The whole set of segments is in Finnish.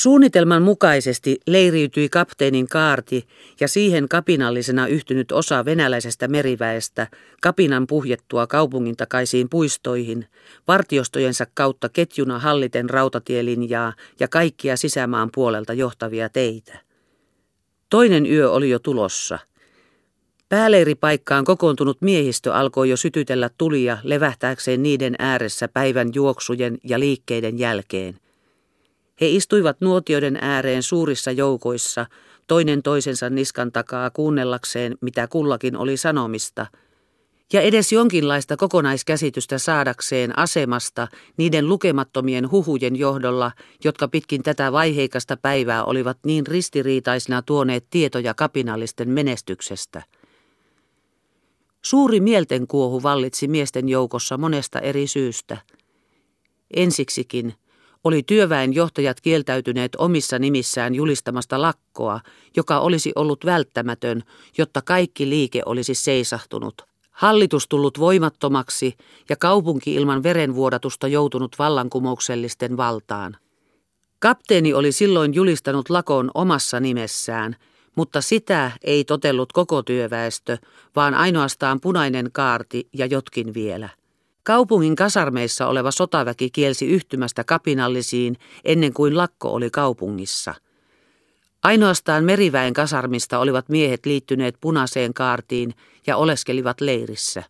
Suunnitelman mukaisesti leiriytyi kapteenin kaarti ja siihen kapinallisena yhtynyt osa venäläisestä meriväestä kapinan puhjettua kaupungin takaisiin puistoihin, vartiostojensa kautta ketjuna halliten rautatielinjaa ja kaikkia sisämaan puolelta johtavia teitä. Toinen yö oli jo tulossa. Pääleiripaikkaan kokoontunut miehistö alkoi jo sytytellä tulia levähtääkseen niiden ääressä päivän juoksujen ja liikkeiden jälkeen – he istuivat nuotioiden ääreen suurissa joukoissa, toinen toisensa niskan takaa kuunnellakseen, mitä kullakin oli sanomista, ja edes jonkinlaista kokonaiskäsitystä saadakseen asemasta niiden lukemattomien huhujen johdolla, jotka pitkin tätä vaiheikasta päivää olivat niin ristiriitaisina tuoneet tietoja kapinallisten menestyksestä. Suuri mieltenkuohu vallitsi miesten joukossa monesta eri syystä. Ensiksikin – oli työväenjohtajat kieltäytyneet omissa nimissään julistamasta lakkoa, joka olisi ollut välttämätön, jotta kaikki liike olisi seisahtunut. Hallitus tullut voimattomaksi ja kaupunki ilman verenvuodatusta joutunut vallankumouksellisten valtaan. Kapteeni oli silloin julistanut lakon omassa nimessään, mutta sitä ei totellut koko työväestö, vaan ainoastaan punainen kaarti ja jotkin vielä. Kaupungin kasarmeissa oleva sotaväki kielsi yhtymästä kapinallisiin ennen kuin lakko oli kaupungissa. Ainoastaan meriväen kasarmista olivat miehet liittyneet punaiseen kaartiin ja oleskelivat leirissä.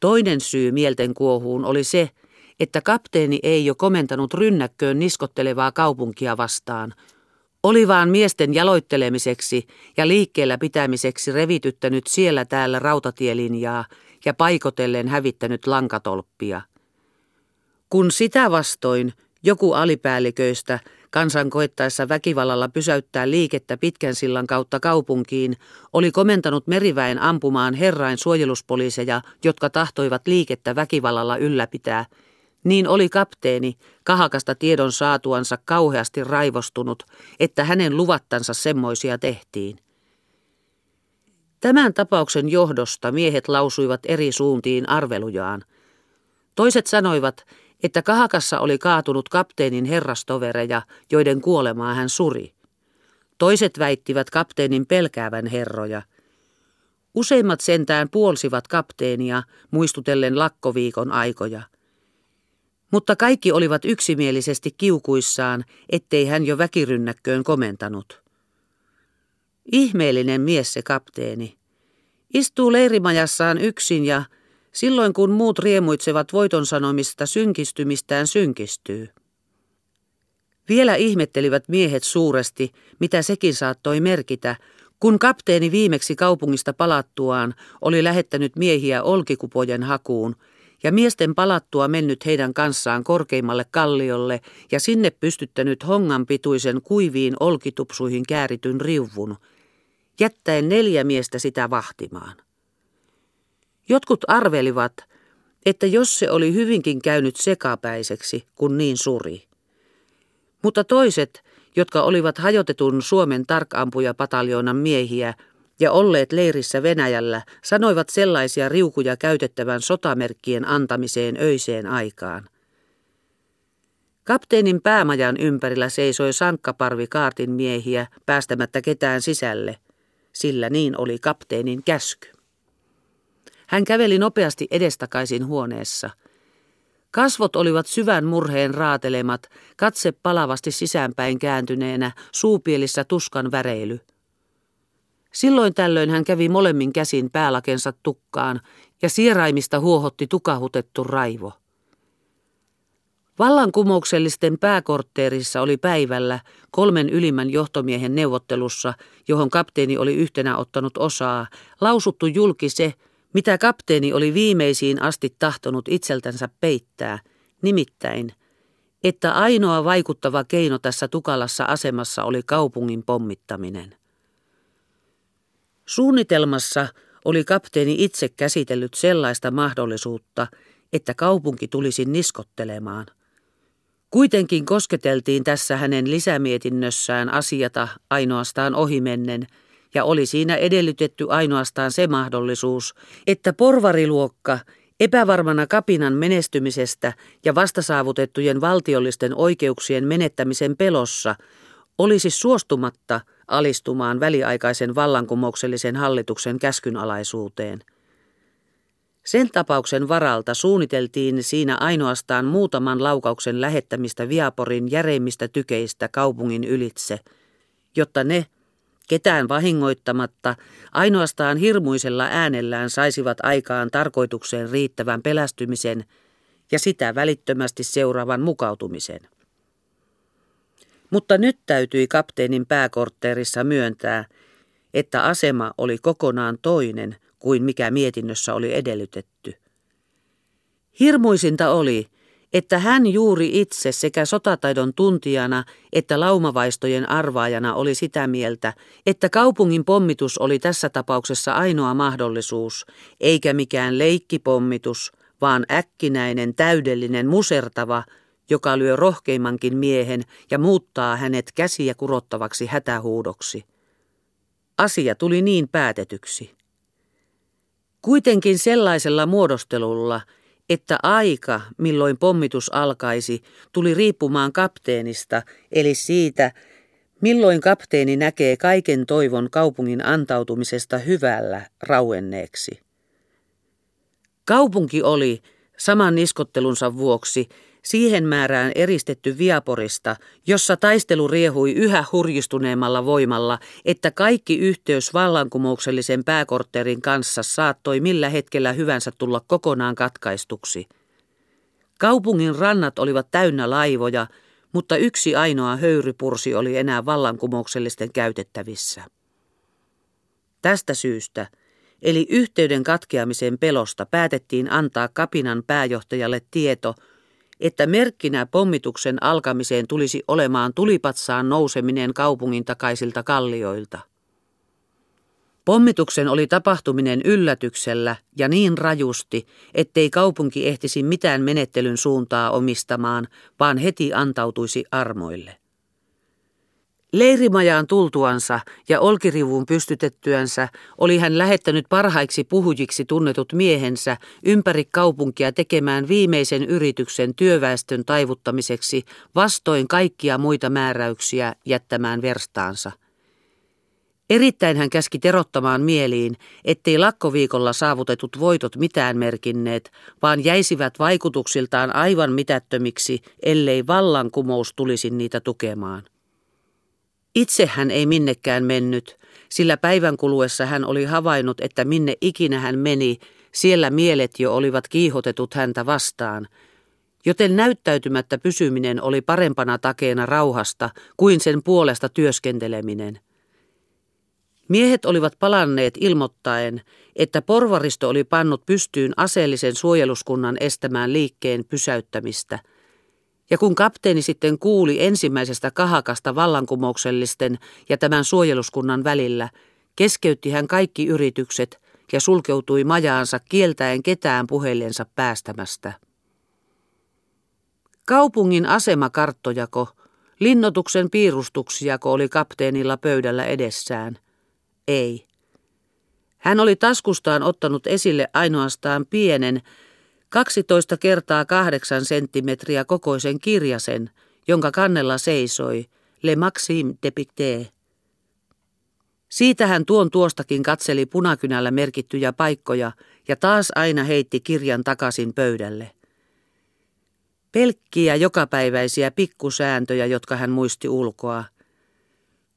Toinen syy mielten kuohuun oli se, että kapteeni ei jo komentanut rynnäkköön niskottelevaa kaupunkia vastaan, oli vaan miesten jaloittelemiseksi ja liikkeellä pitämiseksi revityttänyt siellä täällä rautatielinjaa ja paikotellen hävittänyt lankatolppia. Kun sitä vastoin joku alipäälliköistä kansan koettaessa väkivallalla pysäyttää liikettä pitkän sillan kautta kaupunkiin, oli komentanut meriväen ampumaan herrain suojeluspoliiseja, jotka tahtoivat liikettä väkivallalla ylläpitää, niin oli kapteeni kahakasta tiedon saatuansa kauheasti raivostunut, että hänen luvattansa semmoisia tehtiin. Tämän tapauksen johdosta miehet lausuivat eri suuntiin arvelujaan. Toiset sanoivat, että kahakassa oli kaatunut kapteenin herrastovereja, joiden kuolemaa hän suri. Toiset väittivät kapteenin pelkäävän herroja. Useimmat sentään puolsivat kapteenia muistutellen lakkoviikon aikoja. Mutta kaikki olivat yksimielisesti kiukuissaan, ettei hän jo väkirynnäkköön komentanut. Ihmeellinen mies se kapteeni. Istuu leirimajassaan yksin ja silloin kun muut riemuitsevat voiton sanomista synkistymistään synkistyy. Vielä ihmettelivät miehet suuresti, mitä sekin saattoi merkitä, kun kapteeni viimeksi kaupungista palattuaan oli lähettänyt miehiä olkikupojen hakuun ja miesten palattua mennyt heidän kanssaan korkeimmalle kalliolle ja sinne pystyttänyt hongan pituisen kuiviin olkitupsuihin käärityn riuvun – jättäen neljä miestä sitä vahtimaan. Jotkut arvelivat, että jos se oli hyvinkin käynyt sekapäiseksi, kun niin suri. Mutta toiset, jotka olivat hajotetun Suomen tarkampujapataljoonan miehiä ja olleet leirissä Venäjällä, sanoivat sellaisia riukuja käytettävän sotamerkkien antamiseen öiseen aikaan. Kapteenin päämajan ympärillä seisoi sankkaparvi kaartin miehiä päästämättä ketään sisälle – sillä niin oli kapteenin käsky. Hän käveli nopeasti edestakaisin huoneessa. Kasvot olivat syvän murheen raatelemat, katse palavasti sisäänpäin kääntyneenä, suupielissä tuskan väreily. Silloin tällöin hän kävi molemmin käsin päälakensa tukkaan ja sieraimista huohotti tukahutettu raivo. Vallankumouksellisten pääkortteerissa oli päivällä kolmen ylimmän johtomiehen neuvottelussa, johon kapteeni oli yhtenä ottanut osaa, lausuttu julki se, mitä kapteeni oli viimeisiin asti tahtonut itseltänsä peittää, nimittäin, että ainoa vaikuttava keino tässä tukalassa asemassa oli kaupungin pommittaminen. Suunnitelmassa oli kapteeni itse käsitellyt sellaista mahdollisuutta, että kaupunki tulisi niskottelemaan – Kuitenkin kosketeltiin tässä hänen lisämietinnössään asiata ainoastaan ohimennen, ja oli siinä edellytetty ainoastaan se mahdollisuus, että porvariluokka Epävarmana kapinan menestymisestä ja vastasaavutettujen valtiollisten oikeuksien menettämisen pelossa olisi suostumatta alistumaan väliaikaisen vallankumouksellisen hallituksen käskynalaisuuteen. Sen tapauksen varalta suunniteltiin siinä ainoastaan muutaman laukauksen lähettämistä Viaporin järeimmistä tykeistä kaupungin ylitse, jotta ne, ketään vahingoittamatta, ainoastaan hirmuisella äänellään saisivat aikaan tarkoitukseen riittävän pelästymisen ja sitä välittömästi seuraavan mukautumisen. Mutta nyt täytyi kapteenin pääkortteerissa myöntää, että asema oli kokonaan toinen kuin mikä mietinnössä oli edellytetty. Hirmuisinta oli, että hän juuri itse sekä sotataidon tuntijana että laumavaistojen arvaajana oli sitä mieltä, että kaupungin pommitus oli tässä tapauksessa ainoa mahdollisuus, eikä mikään leikkipommitus, vaan äkkinäinen, täydellinen, musertava, joka lyö rohkeimmankin miehen ja muuttaa hänet käsiä kurottavaksi hätähuudoksi. Asia tuli niin päätetyksi. Kuitenkin sellaisella muodostelulla, että aika, milloin pommitus alkaisi, tuli riippumaan kapteenista, eli siitä, milloin kapteeni näkee kaiken toivon kaupungin antautumisesta hyvällä rauenneeksi. Kaupunki oli, saman niskottelunsa vuoksi, siihen määrään eristetty Viaporista, jossa taistelu riehui yhä hurjistuneemmalla voimalla, että kaikki yhteys vallankumouksellisen pääkortterin kanssa saattoi millä hetkellä hyvänsä tulla kokonaan katkaistuksi. Kaupungin rannat olivat täynnä laivoja, mutta yksi ainoa höyrypursi oli enää vallankumouksellisten käytettävissä. Tästä syystä, eli yhteyden katkeamisen pelosta, päätettiin antaa kapinan pääjohtajalle tieto – että merkkinä pommituksen alkamiseen tulisi olemaan tulipatsaan nouseminen kaupungin takaisilta kallioilta. Pommituksen oli tapahtuminen yllätyksellä ja niin rajusti, ettei kaupunki ehtisi mitään menettelyn suuntaa omistamaan, vaan heti antautuisi armoille. Leirimajaan tultuansa ja olkirivuun pystytettyänsä oli hän lähettänyt parhaiksi puhujiksi tunnetut miehensä ympäri kaupunkia tekemään viimeisen yrityksen työväestön taivuttamiseksi vastoin kaikkia muita määräyksiä jättämään verstaansa. Erittäin hän käski terottamaan mieliin, ettei lakkoviikolla saavutetut voitot mitään merkinneet, vaan jäisivät vaikutuksiltaan aivan mitättömiksi, ellei vallankumous tulisi niitä tukemaan. Itse hän ei minnekään mennyt, sillä päivän kuluessa hän oli havainnut, että minne ikinä hän meni, siellä mielet jo olivat kiihotetut häntä vastaan, joten näyttäytymättä pysyminen oli parempana takeena rauhasta kuin sen puolesta työskenteleminen. Miehet olivat palanneet ilmoittaen, että porvaristo oli pannut pystyyn aseellisen suojeluskunnan estämään liikkeen pysäyttämistä – ja kun kapteeni sitten kuuli ensimmäisestä kahakasta vallankumouksellisten ja tämän suojeluskunnan välillä, keskeytti hän kaikki yritykset ja sulkeutui majaansa kieltäen ketään puhelensa päästämästä. Kaupungin asemakarttojako, linnotuksen piirustuksijako oli kapteenilla pöydällä edessään. Ei. Hän oli taskustaan ottanut esille ainoastaan pienen, 12 kertaa 8 senttimetriä kokoisen kirjasen, jonka kannella seisoi Le Maxime de Pictet. Siitä hän tuon tuostakin katseli punakynällä merkittyjä paikkoja ja taas aina heitti kirjan takaisin pöydälle. Pelkkiä jokapäiväisiä pikkusääntöjä, jotka hän muisti ulkoa –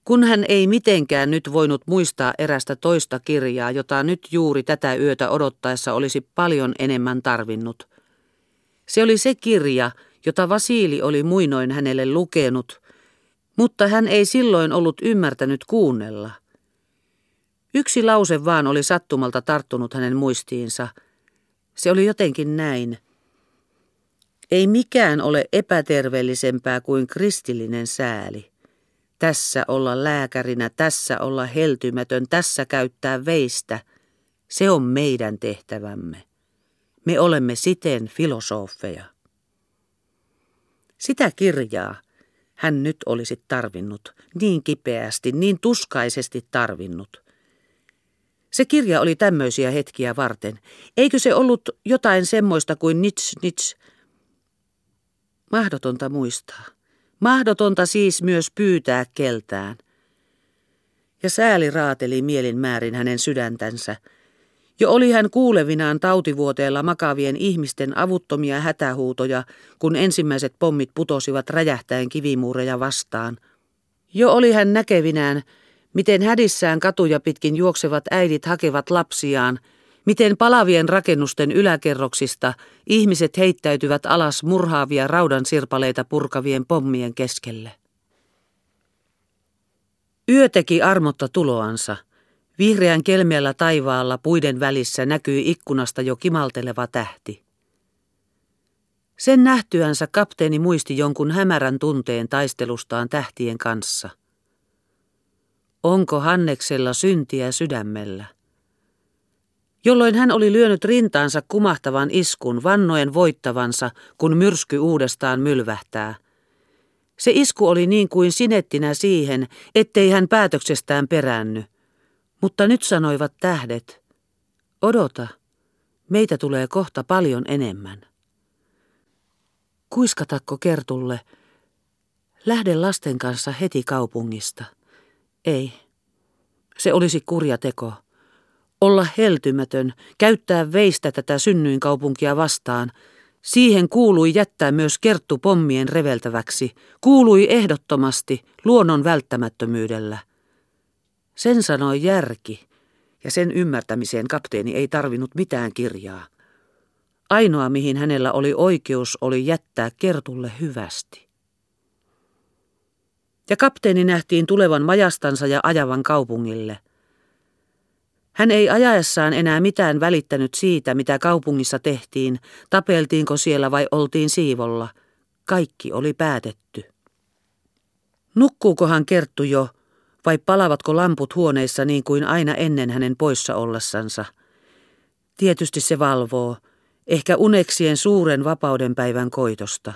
kun hän ei mitenkään nyt voinut muistaa erästä toista kirjaa, jota nyt juuri tätä yötä odottaessa olisi paljon enemmän tarvinnut. Se oli se kirja, jota Vasili oli muinoin hänelle lukenut, mutta hän ei silloin ollut ymmärtänyt kuunnella. Yksi lause vaan oli sattumalta tarttunut hänen muistiinsa. Se oli jotenkin näin. Ei mikään ole epäterveellisempää kuin kristillinen sääli. Tässä olla lääkärinä, tässä olla heltymätön, tässä käyttää veistä. Se on meidän tehtävämme. Me olemme siten filosofeja. Sitä kirjaa hän nyt olisi tarvinnut, niin kipeästi, niin tuskaisesti tarvinnut. Se kirja oli tämmöisiä hetkiä varten. Eikö se ollut jotain semmoista kuin nits nits? Mahdotonta muistaa. Mahdotonta siis myös pyytää keltään. Ja sääli raateli mielin määrin hänen sydäntänsä. Jo oli hän kuulevinaan tautivuoteella makavien ihmisten avuttomia hätähuutoja, kun ensimmäiset pommit putosivat räjähtäen kivimuureja vastaan. Jo oli hän näkevinään, miten hädissään katuja pitkin juoksevat äidit hakevat lapsiaan, miten palavien rakennusten yläkerroksista ihmiset heittäytyvät alas murhaavia raudansirpaleita purkavien pommien keskelle. Yö teki armotta tuloansa. Vihreän kelmeällä taivaalla puiden välissä näkyi ikkunasta jo kimalteleva tähti. Sen nähtyänsä kapteeni muisti jonkun hämärän tunteen taistelustaan tähtien kanssa – Onko Hanneksella syntiä sydämellä? Jolloin hän oli lyönyt rintaansa kumahtavan iskun, vannoen voittavansa, kun myrsky uudestaan mylvähtää. Se isku oli niin kuin sinettinä siihen, ettei hän päätöksestään peräänny. Mutta nyt sanoivat tähdet, odota, meitä tulee kohta paljon enemmän. Kuiskatakko Kertulle, lähde lasten kanssa heti kaupungista. Ei. Se olisi kurja teko. Olla heltymätön, käyttää veistä tätä synnyinkaupunkia vastaan. Siihen kuului jättää myös kerttu pommien reveltäväksi. Kuului ehdottomasti, luonnon välttämättömyydellä. Sen sanoi järki, ja sen ymmärtämiseen kapteeni ei tarvinnut mitään kirjaa. Ainoa, mihin hänellä oli oikeus, oli jättää Kertulle hyvästi ja kapteeni nähtiin tulevan majastansa ja ajavan kaupungille. Hän ei ajaessaan enää mitään välittänyt siitä, mitä kaupungissa tehtiin, tapeltiinko siellä vai oltiin siivolla. Kaikki oli päätetty. Nukkuukohan Kerttu jo, vai palavatko lamput huoneissa niin kuin aina ennen hänen poissa ollessansa? Tietysti se valvoo, ehkä uneksien suuren vapaudenpäivän koitosta.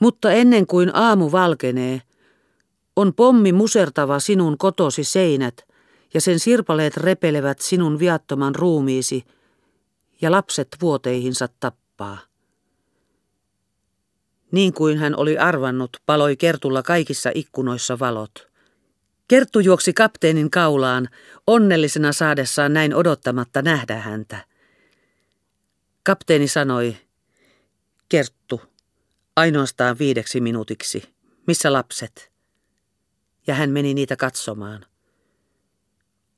Mutta ennen kuin aamu valkenee, on pommi musertava sinun kotosi seinät, ja sen sirpaleet repelevät sinun viattoman ruumiisi, ja lapset vuoteihinsa tappaa. Niin kuin hän oli arvannut, paloi Kertulla kaikissa ikkunoissa valot. Kerttu juoksi kapteenin kaulaan, onnellisena saadessaan näin odottamatta nähdä häntä. Kapteeni sanoi, Kerttu, ainoastaan viideksi minuutiksi. Missä lapset? ja hän meni niitä katsomaan.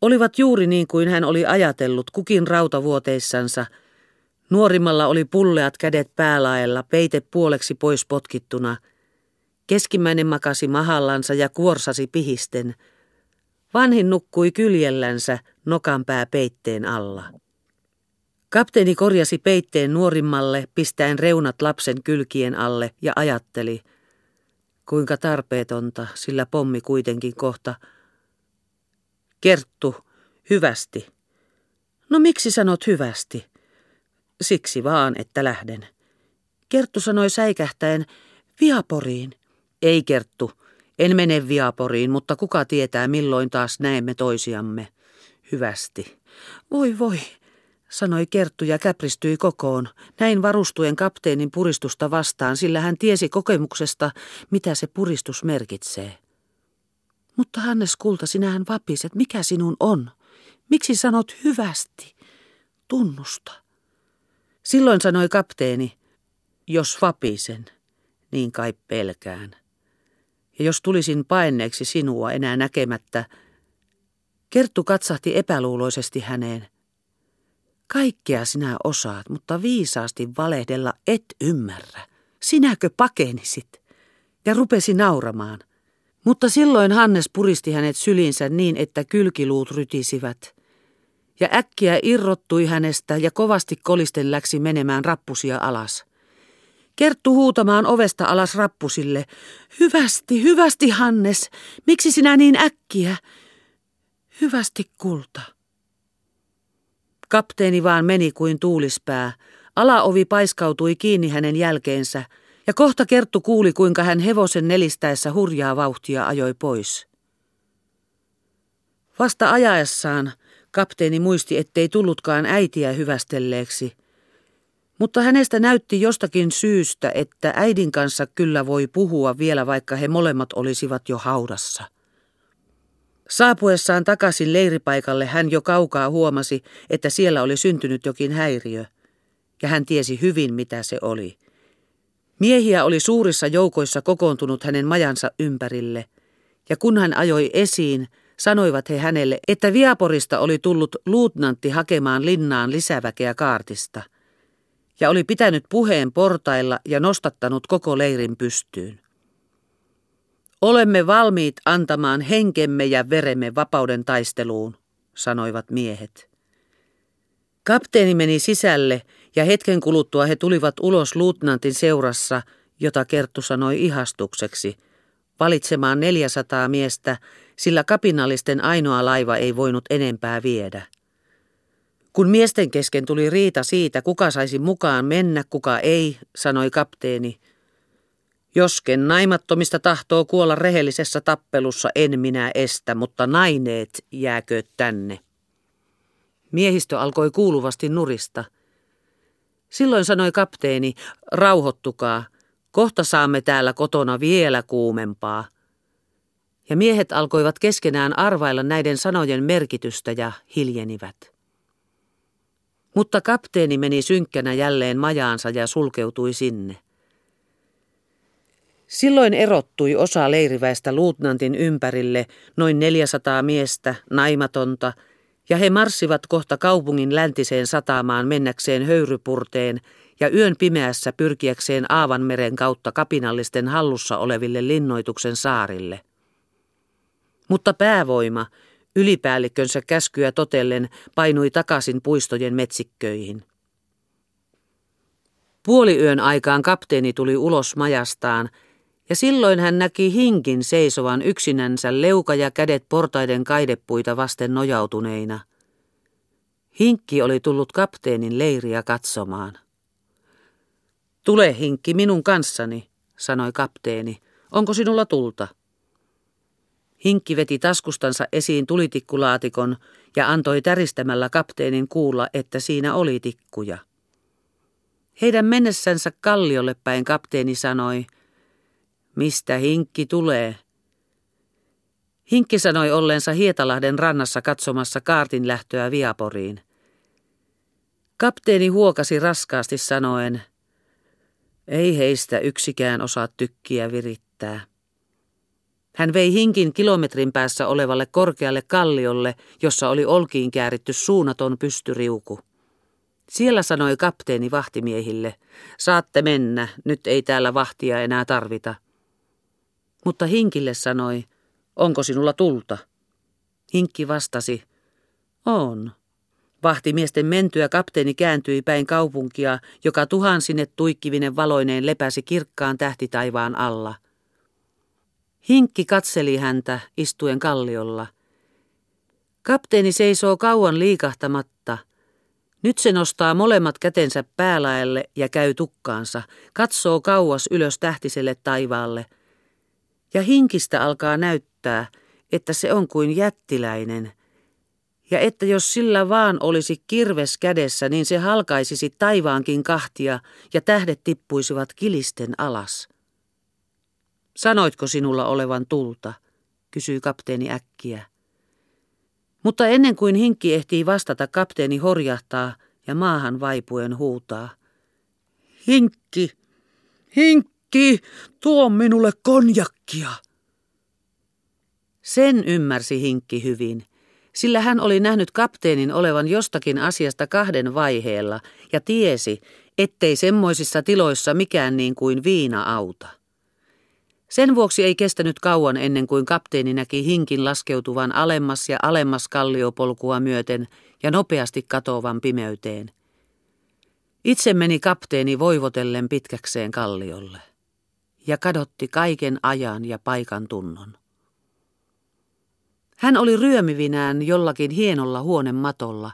Olivat juuri niin kuin hän oli ajatellut kukin rautavuoteissansa. Nuorimmalla oli pulleat kädet päälaella, peite puoleksi pois potkittuna. Keskimmäinen makasi mahallansa ja kuorsasi pihisten. Vanhin nukkui kyljellänsä nokanpää peitteen alla. Kapteeni korjasi peitteen nuorimmalle, pistäen reunat lapsen kylkien alle ja ajatteli – Kuinka tarpeetonta, sillä pommi kuitenkin kohta. Kerttu, hyvästi. No miksi sanot hyvästi? Siksi vaan, että lähden. Kerttu sanoi säikähtäen, Viaporiin. Ei Kerttu, en mene Viaporiin, mutta kuka tietää milloin taas näemme toisiamme. Hyvästi. Voi voi, sanoi Kerttu ja käpristyi kokoon, näin varustuen kapteenin puristusta vastaan, sillä hän tiesi kokemuksesta, mitä se puristus merkitsee. Mutta Hannes Kulta, sinähän vapiset, mikä sinun on? Miksi sanot hyvästi? Tunnusta. Silloin sanoi kapteeni, jos vapisen, niin kai pelkään. Ja jos tulisin paineeksi sinua enää näkemättä, Kerttu katsahti epäluuloisesti häneen. Kaikkea sinä osaat, mutta viisaasti valehdella et ymmärrä. Sinäkö pakenisit? Ja rupesi nauramaan. Mutta silloin Hannes puristi hänet sylinsä niin, että kylkiluut rytisivät. Ja äkkiä irrottui hänestä ja kovasti kolisten läksi menemään rappusia alas. Kerttu huutamaan ovesta alas rappusille. Hyvästi, hyvästi Hannes, miksi sinä niin äkkiä? Hyvästi kulta. Kapteeni vaan meni kuin tuulispää. Alaovi paiskautui kiinni hänen jälkeensä, ja kohta Kerttu kuuli, kuinka hän hevosen nelistäessä hurjaa vauhtia ajoi pois. Vasta ajaessaan Kapteeni muisti, ettei tullutkaan äitiä hyvästelleeksi. Mutta hänestä näytti jostakin syystä, että äidin kanssa kyllä voi puhua vielä, vaikka he molemmat olisivat jo haudassa. Saapuessaan takaisin leiripaikalle hän jo kaukaa huomasi, että siellä oli syntynyt jokin häiriö, ja hän tiesi hyvin, mitä se oli. Miehiä oli suurissa joukoissa kokoontunut hänen majansa ympärille, ja kun hän ajoi esiin, sanoivat he hänelle, että Viaporista oli tullut luutnantti hakemaan linnaan lisäväkeä kaartista, ja oli pitänyt puheen portailla ja nostattanut koko leirin pystyyn. Olemme valmiit antamaan henkemme ja veremme vapauden taisteluun, sanoivat miehet. Kapteeni meni sisälle ja hetken kuluttua he tulivat ulos luutnantin seurassa, jota Kerttu sanoi ihastukseksi, valitsemaan 400 miestä, sillä kapinallisten ainoa laiva ei voinut enempää viedä. Kun miesten kesken tuli riita siitä, kuka saisi mukaan mennä, kuka ei, sanoi kapteeni. Josken naimattomista tahtoo kuolla rehellisessä tappelussa, en minä estä, mutta naineet jääkö tänne. Miehistö alkoi kuuluvasti nurista. Silloin sanoi kapteeni, rauhoittukaa, kohta saamme täällä kotona vielä kuumempaa. Ja miehet alkoivat keskenään arvailla näiden sanojen merkitystä ja hiljenivät. Mutta kapteeni meni synkkänä jälleen majaansa ja sulkeutui sinne. Silloin erottui osa leiriväistä luutnantin ympärille noin 400 miestä, naimatonta, ja he marssivat kohta kaupungin läntiseen satamaan mennäkseen höyrypurteen ja yön pimeässä pyrkiäkseen Aavanmeren kautta kapinallisten hallussa oleville linnoituksen saarille. Mutta päävoima, ylipäällikkönsä käskyä totellen, painui takaisin puistojen metsikköihin. Puoliyön aikaan kapteeni tuli ulos majastaan ja silloin hän näki hinkin seisovan yksinänsä leuka ja kädet portaiden kaidepuita vasten nojautuneina. Hinkki oli tullut kapteenin leiriä katsomaan. Tule, Hinkki, minun kanssani, sanoi kapteeni. Onko sinulla tulta? Hinkki veti taskustansa esiin tulitikkulaatikon ja antoi täristämällä kapteenin kuulla, että siinä oli tikkuja. Heidän mennessänsä kalliolle päin kapteeni sanoi – Mistä hinkki tulee? Hinkki sanoi olleensa Hietalahden rannassa katsomassa kaartin lähtöä Viaporiin. Kapteeni huokasi raskaasti sanoen, ei heistä yksikään osaa tykkiä virittää. Hän vei hinkin kilometrin päässä olevalle korkealle kalliolle, jossa oli olkiin kääritty suunnaton pystyriuku. Siellä sanoi kapteeni vahtimiehille, saatte mennä, nyt ei täällä vahtia enää tarvita. Mutta Hinkille sanoi, onko sinulla tulta? Hinkki vastasi, on. Vahtimiesten mentyä kapteeni kääntyi päin kaupunkia, joka tuhansine tuikkivinen valoineen lepäsi kirkkaan tähtitaivaan alla. Hinkki katseli häntä istuen kalliolla. Kapteeni seisoo kauan liikahtamatta. Nyt se nostaa molemmat kätensä päälaelle ja käy tukkaansa, katsoo kauas ylös tähtiselle taivaalle – ja hinkistä alkaa näyttää, että se on kuin jättiläinen, ja että jos sillä vaan olisi kirves kädessä, niin se halkaisisi taivaankin kahtia ja tähdet tippuisivat kilisten alas. Sanoitko sinulla olevan tulta, kysyi kapteeni äkkiä. Mutta ennen kuin hinkki ehtii vastata, kapteeni horjahtaa ja maahan vaipuen huutaa. Hinkki! Hinkki! Ki, tuo minulle konjakkia. Sen ymmärsi Hinkki hyvin, sillä hän oli nähnyt kapteenin olevan jostakin asiasta kahden vaiheella ja tiesi, ettei semmoisissa tiloissa mikään niin kuin viina auta. Sen vuoksi ei kestänyt kauan ennen kuin kapteeni näki hinkin laskeutuvan alemmas ja alemmas kalliopolkua myöten ja nopeasti katoavan pimeyteen. Itse meni kapteeni voivotellen pitkäkseen kalliolle ja kadotti kaiken ajan ja paikan tunnon. Hän oli ryömivinään jollakin hienolla huonen matolla.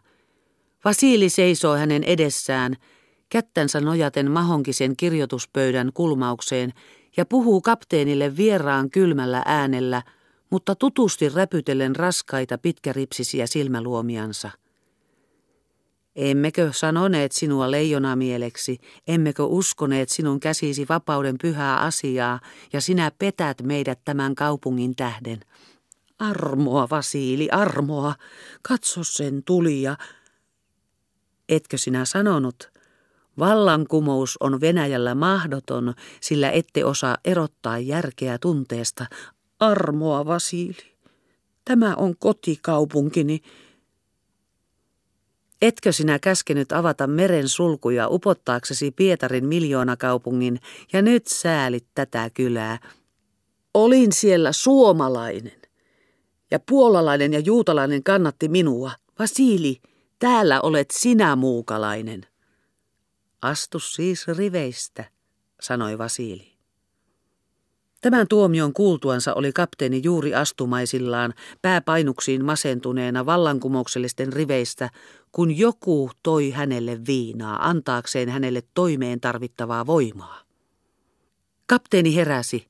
Vasili seisoo hänen edessään, kättänsä nojaten mahonkisen kirjoituspöydän kulmaukseen ja puhuu kapteenille vieraan kylmällä äänellä, mutta tutusti räpytellen raskaita pitkäripsisiä silmäluomiansa. Emmekö sanoneet sinua leijona mieleksi, emmekö uskoneet sinun käsisi vapauden pyhää asiaa, ja sinä petät meidät tämän kaupungin tähden. Armoa, Vasiili, armoa, katso sen tulia. Etkö sinä sanonut, Vallankumous on Venäjällä mahdoton, sillä ette osaa erottaa järkeä tunteesta. Armoa, Vasili. Tämä on kotikaupunkini. Etkö sinä käskenyt avata meren sulkuja upottaaksesi Pietarin miljoonakaupungin ja nyt säälit tätä kylää? Olin siellä suomalainen. Ja puolalainen ja juutalainen kannatti minua. Vasili, täällä olet sinä muukalainen. Astu siis riveistä, sanoi Vasili. Tämän tuomion kuultuansa oli kapteeni juuri astumaisillaan pääpainuksiin masentuneena vallankumouksellisten riveistä, kun joku toi hänelle viinaa antaakseen hänelle toimeen tarvittavaa voimaa. Kapteeni heräsi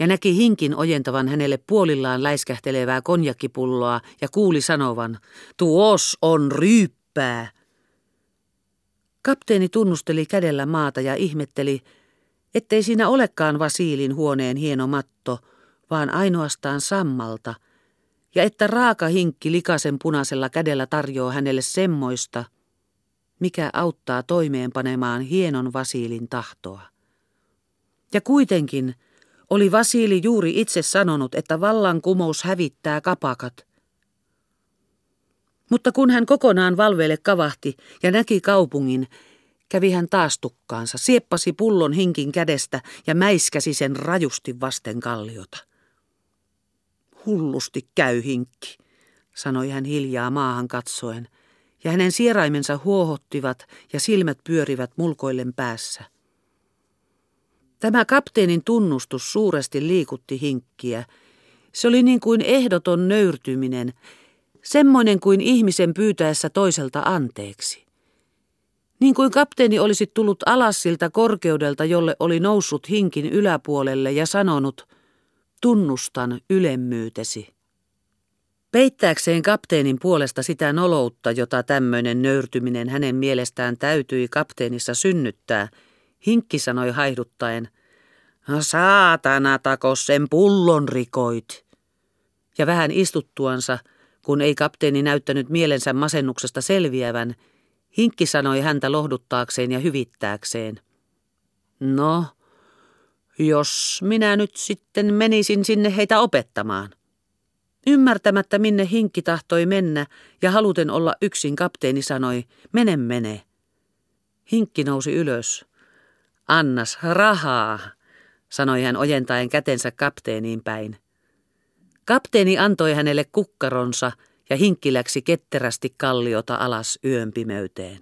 ja näki hinkin ojentavan hänelle puolillaan läiskähtelevää konjakkipulloa ja kuuli sanovan, tuos on ryyppää. Kapteeni tunnusteli kädellä maata ja ihmetteli, ettei siinä olekaan Vasiilin huoneen hieno matto, vaan ainoastaan sammalta, ja että raaka hinkki likasen punaisella kädellä tarjoaa hänelle semmoista, mikä auttaa toimeenpanemaan hienon Vasiilin tahtoa. Ja kuitenkin oli Vasiili juuri itse sanonut, että vallankumous hävittää kapakat. Mutta kun hän kokonaan valveille kavahti ja näki kaupungin, kävi hän taas tukkaansa, sieppasi pullon hinkin kädestä ja mäiskäsi sen rajusti vasten kalliota. Hullusti käy hinkki, sanoi hän hiljaa maahan katsoen, ja hänen sieraimensa huohottivat ja silmät pyörivät mulkoillen päässä. Tämä kapteenin tunnustus suuresti liikutti hinkkiä. Se oli niin kuin ehdoton nöyrtyminen, semmoinen kuin ihmisen pyytäessä toiselta anteeksi. Niin kuin kapteeni olisi tullut alas siltä korkeudelta, jolle oli noussut hinkin yläpuolelle ja sanonut, tunnustan ylemmyytesi. Peittääkseen kapteenin puolesta sitä noloutta, jota tämmöinen nöyrtyminen hänen mielestään täytyi kapteenissa synnyttää, hinkki sanoi haihduttaen, saatana takos sen pullon rikoit. Ja vähän istuttuansa, kun ei kapteeni näyttänyt mielensä masennuksesta selviävän, Hinkki sanoi häntä lohduttaakseen ja hyvittääkseen. No, jos minä nyt sitten menisin sinne heitä opettamaan. Ymmärtämättä minne hinkki tahtoi mennä ja haluten olla yksin kapteeni sanoi, mene mene. Hinkki nousi ylös. Annas rahaa, sanoi hän ojentaen kätensä kapteeniin päin. Kapteeni antoi hänelle kukkaronsa ja hinkki läksi ketterästi kalliota alas yön pimeyteen.